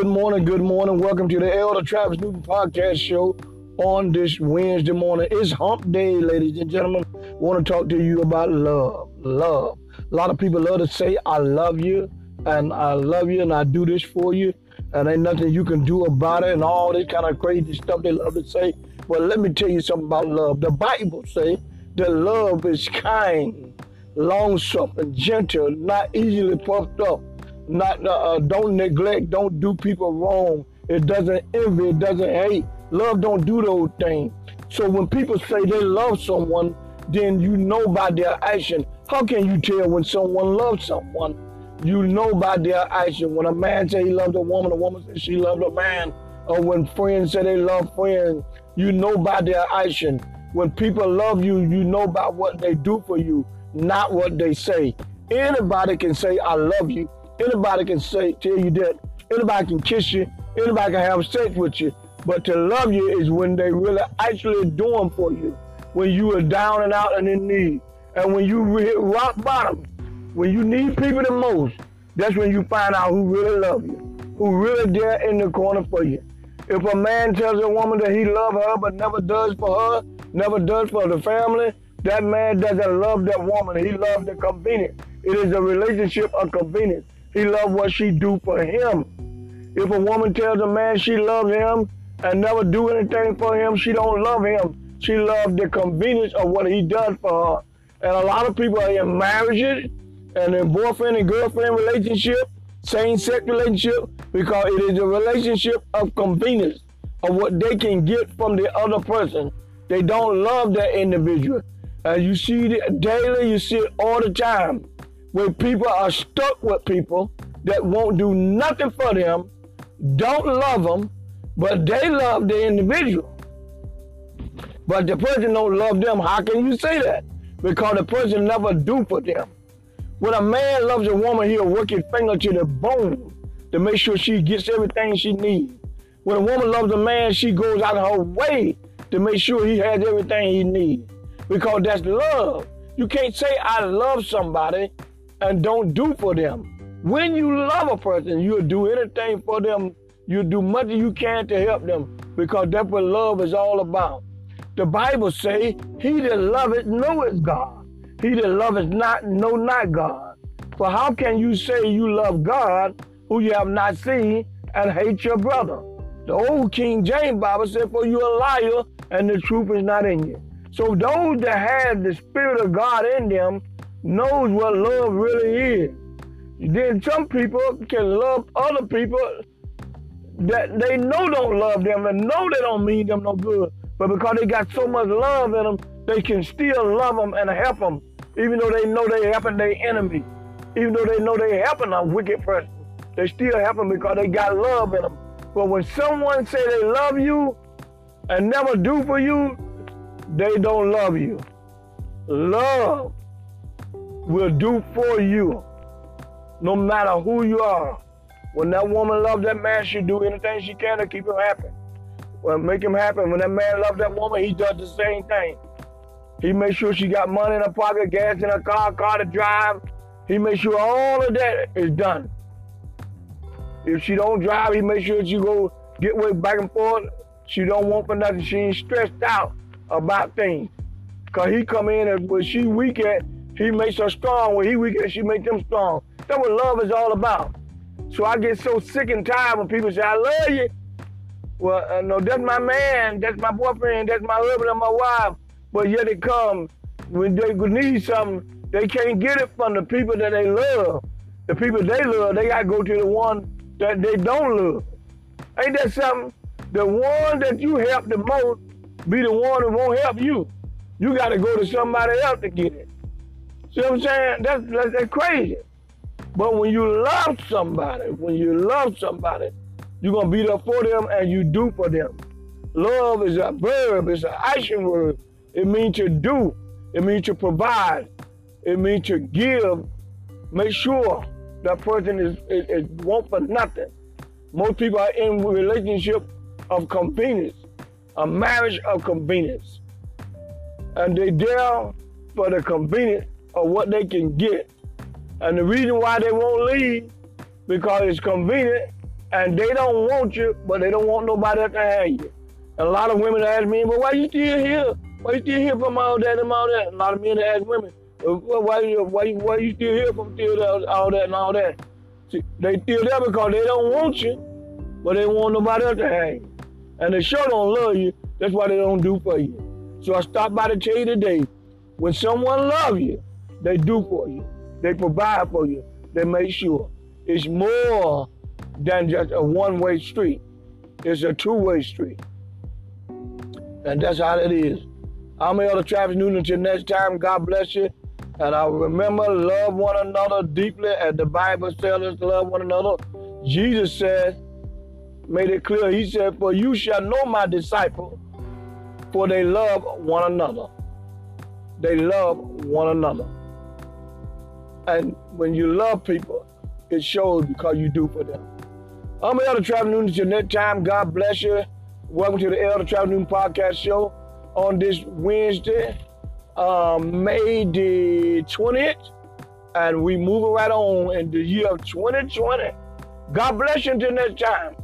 good morning, good morning. Welcome to the Elder Travis Newton Podcast Show on this Wednesday morning. It's hump day, ladies and gentlemen. I want to talk to you about love. Love. A lot of people love to say, I love you, and I love you, and I do this for you, and ain't nothing you can do about it, and all this kind of crazy stuff they love to say. Well, let me tell you something about love. The Bible say that love is kind, long suffering, gentle, not easily puffed up not uh, uh, don't neglect, don't do people wrong. It doesn't envy, it doesn't hate. Love don't do those things. So when people say they love someone, then you know by their action. How can you tell when someone loves someone? You know by their action. When a man say he loves a woman, a woman says she loves a man, or when friends say they love friends, you know by their action. When people love you, you know by what they do for you, not what they say. Anybody can say, I love you, Anybody can say, tell you that. Anybody can kiss you. Anybody can have sex with you. But to love you is when they really actually doing for you. When you are down and out and in need. And when you hit rock bottom, when you need people the most, that's when you find out who really love you, who really there in the corner for you. If a man tells a woman that he love her but never does for her, never does for the family, that man doesn't love that woman. He loves the convenience. It is a relationship of convenience. He loves what she do for him. If a woman tells a man she loves him and never do anything for him, she don't love him. She loves the convenience of what he does for her. And a lot of people are in marriages and in boyfriend and girlfriend relationship, same-sex relationship, because it is a relationship of convenience of what they can get from the other person. They don't love that individual. And you see it daily, you see it all the time where people are stuck with people that won't do nothing for them, don't love them, but they love the individual. But the person don't love them. How can you say that? Because the person never do for them. When a man loves a woman, he'll work his finger to the bone to make sure she gets everything she needs. When a woman loves a man, she goes out of her way to make sure he has everything he needs. Because that's love. You can't say I love somebody and don't do for them. When you love a person, you'll do anything for them. You'll do much you can to help them because that's what love is all about. The Bible say, he that loveth knoweth God. He that loveth not know not God. For how can you say you love God who you have not seen and hate your brother? The old King James Bible said, for you're a liar and the truth is not in you. So those that have the Spirit of God in them knows what love really is. Then some people can love other people that they know don't love them and know they don't mean them no good. But because they got so much love in them, they can still love them and help them, even though they know they helping their enemy. Even though they know they helping a wicked person, they still help them because they got love in them. But when someone say they love you and never do for you, they don't love you. Love will do for you, no matter who you are. When that woman loves that man, she'll do anything she can to keep him happy. Well, make him happy. When that man loves that woman, he does the same thing. He makes sure she got money in her pocket, gas in her car, car to drive. He makes sure all of that is done. If she don't drive, he makes sure she go get way back and forth. She don't want for nothing. She ain't stressed out about things. Cause he come in and when she weak at, he makes her strong. When he weak, she makes them strong. That's what love is all about. So I get so sick and tired when people say, I love you. Well, uh, no, that's my man. That's my boyfriend. That's my husband and my wife. But yet it comes when they need something, they can't get it from the people that they love. The people they love, they got to go to the one that they don't love. Ain't that something? The one that you help the most be the one that won't help you. You got to go to somebody else to get it. See what I'm saying? That's, that's, that's crazy. But when you love somebody, when you love somebody, you're to be there for them and you do for them. Love is a verb, it's an action word. It means to do, it means to provide, it means to give. Make sure that person is, is, is want for nothing. Most people are in relationship of convenience, a marriage of convenience. And they there for the convenience of what they can get. And the reason why they won't leave, because it's convenient and they don't want you, but they don't want nobody to have you. And a lot of women ask me, "But why you still here? Why you still here from all that and all that?" a lot of men ask women, well, "Why you why why you still here from still that, all that and all that?" See, they still there because they don't want you, but they want nobody else to have you. And they sure don't love you. That's why they don't do for you. So I stopped by to tell you today, when someone love you, they do for you. They provide for you. They make sure. It's more than just a one-way street. It's a two-way street. And that's how it is. I'm Elder Travis Newton. Until next time, God bless you. And I remember, love one another deeply, as the Bible tells us to love one another. Jesus said, made it clear, he said, For you shall know my disciple, for they love one another. They love one another. And when you love people, it shows because you do for them. I'm Elder Travis Newton. Until next time, God bless you. Welcome to the Elder Travis Newton Podcast Show on this Wednesday, um, May the 20th. And we moving right on in the year of 2020. God bless you until next time.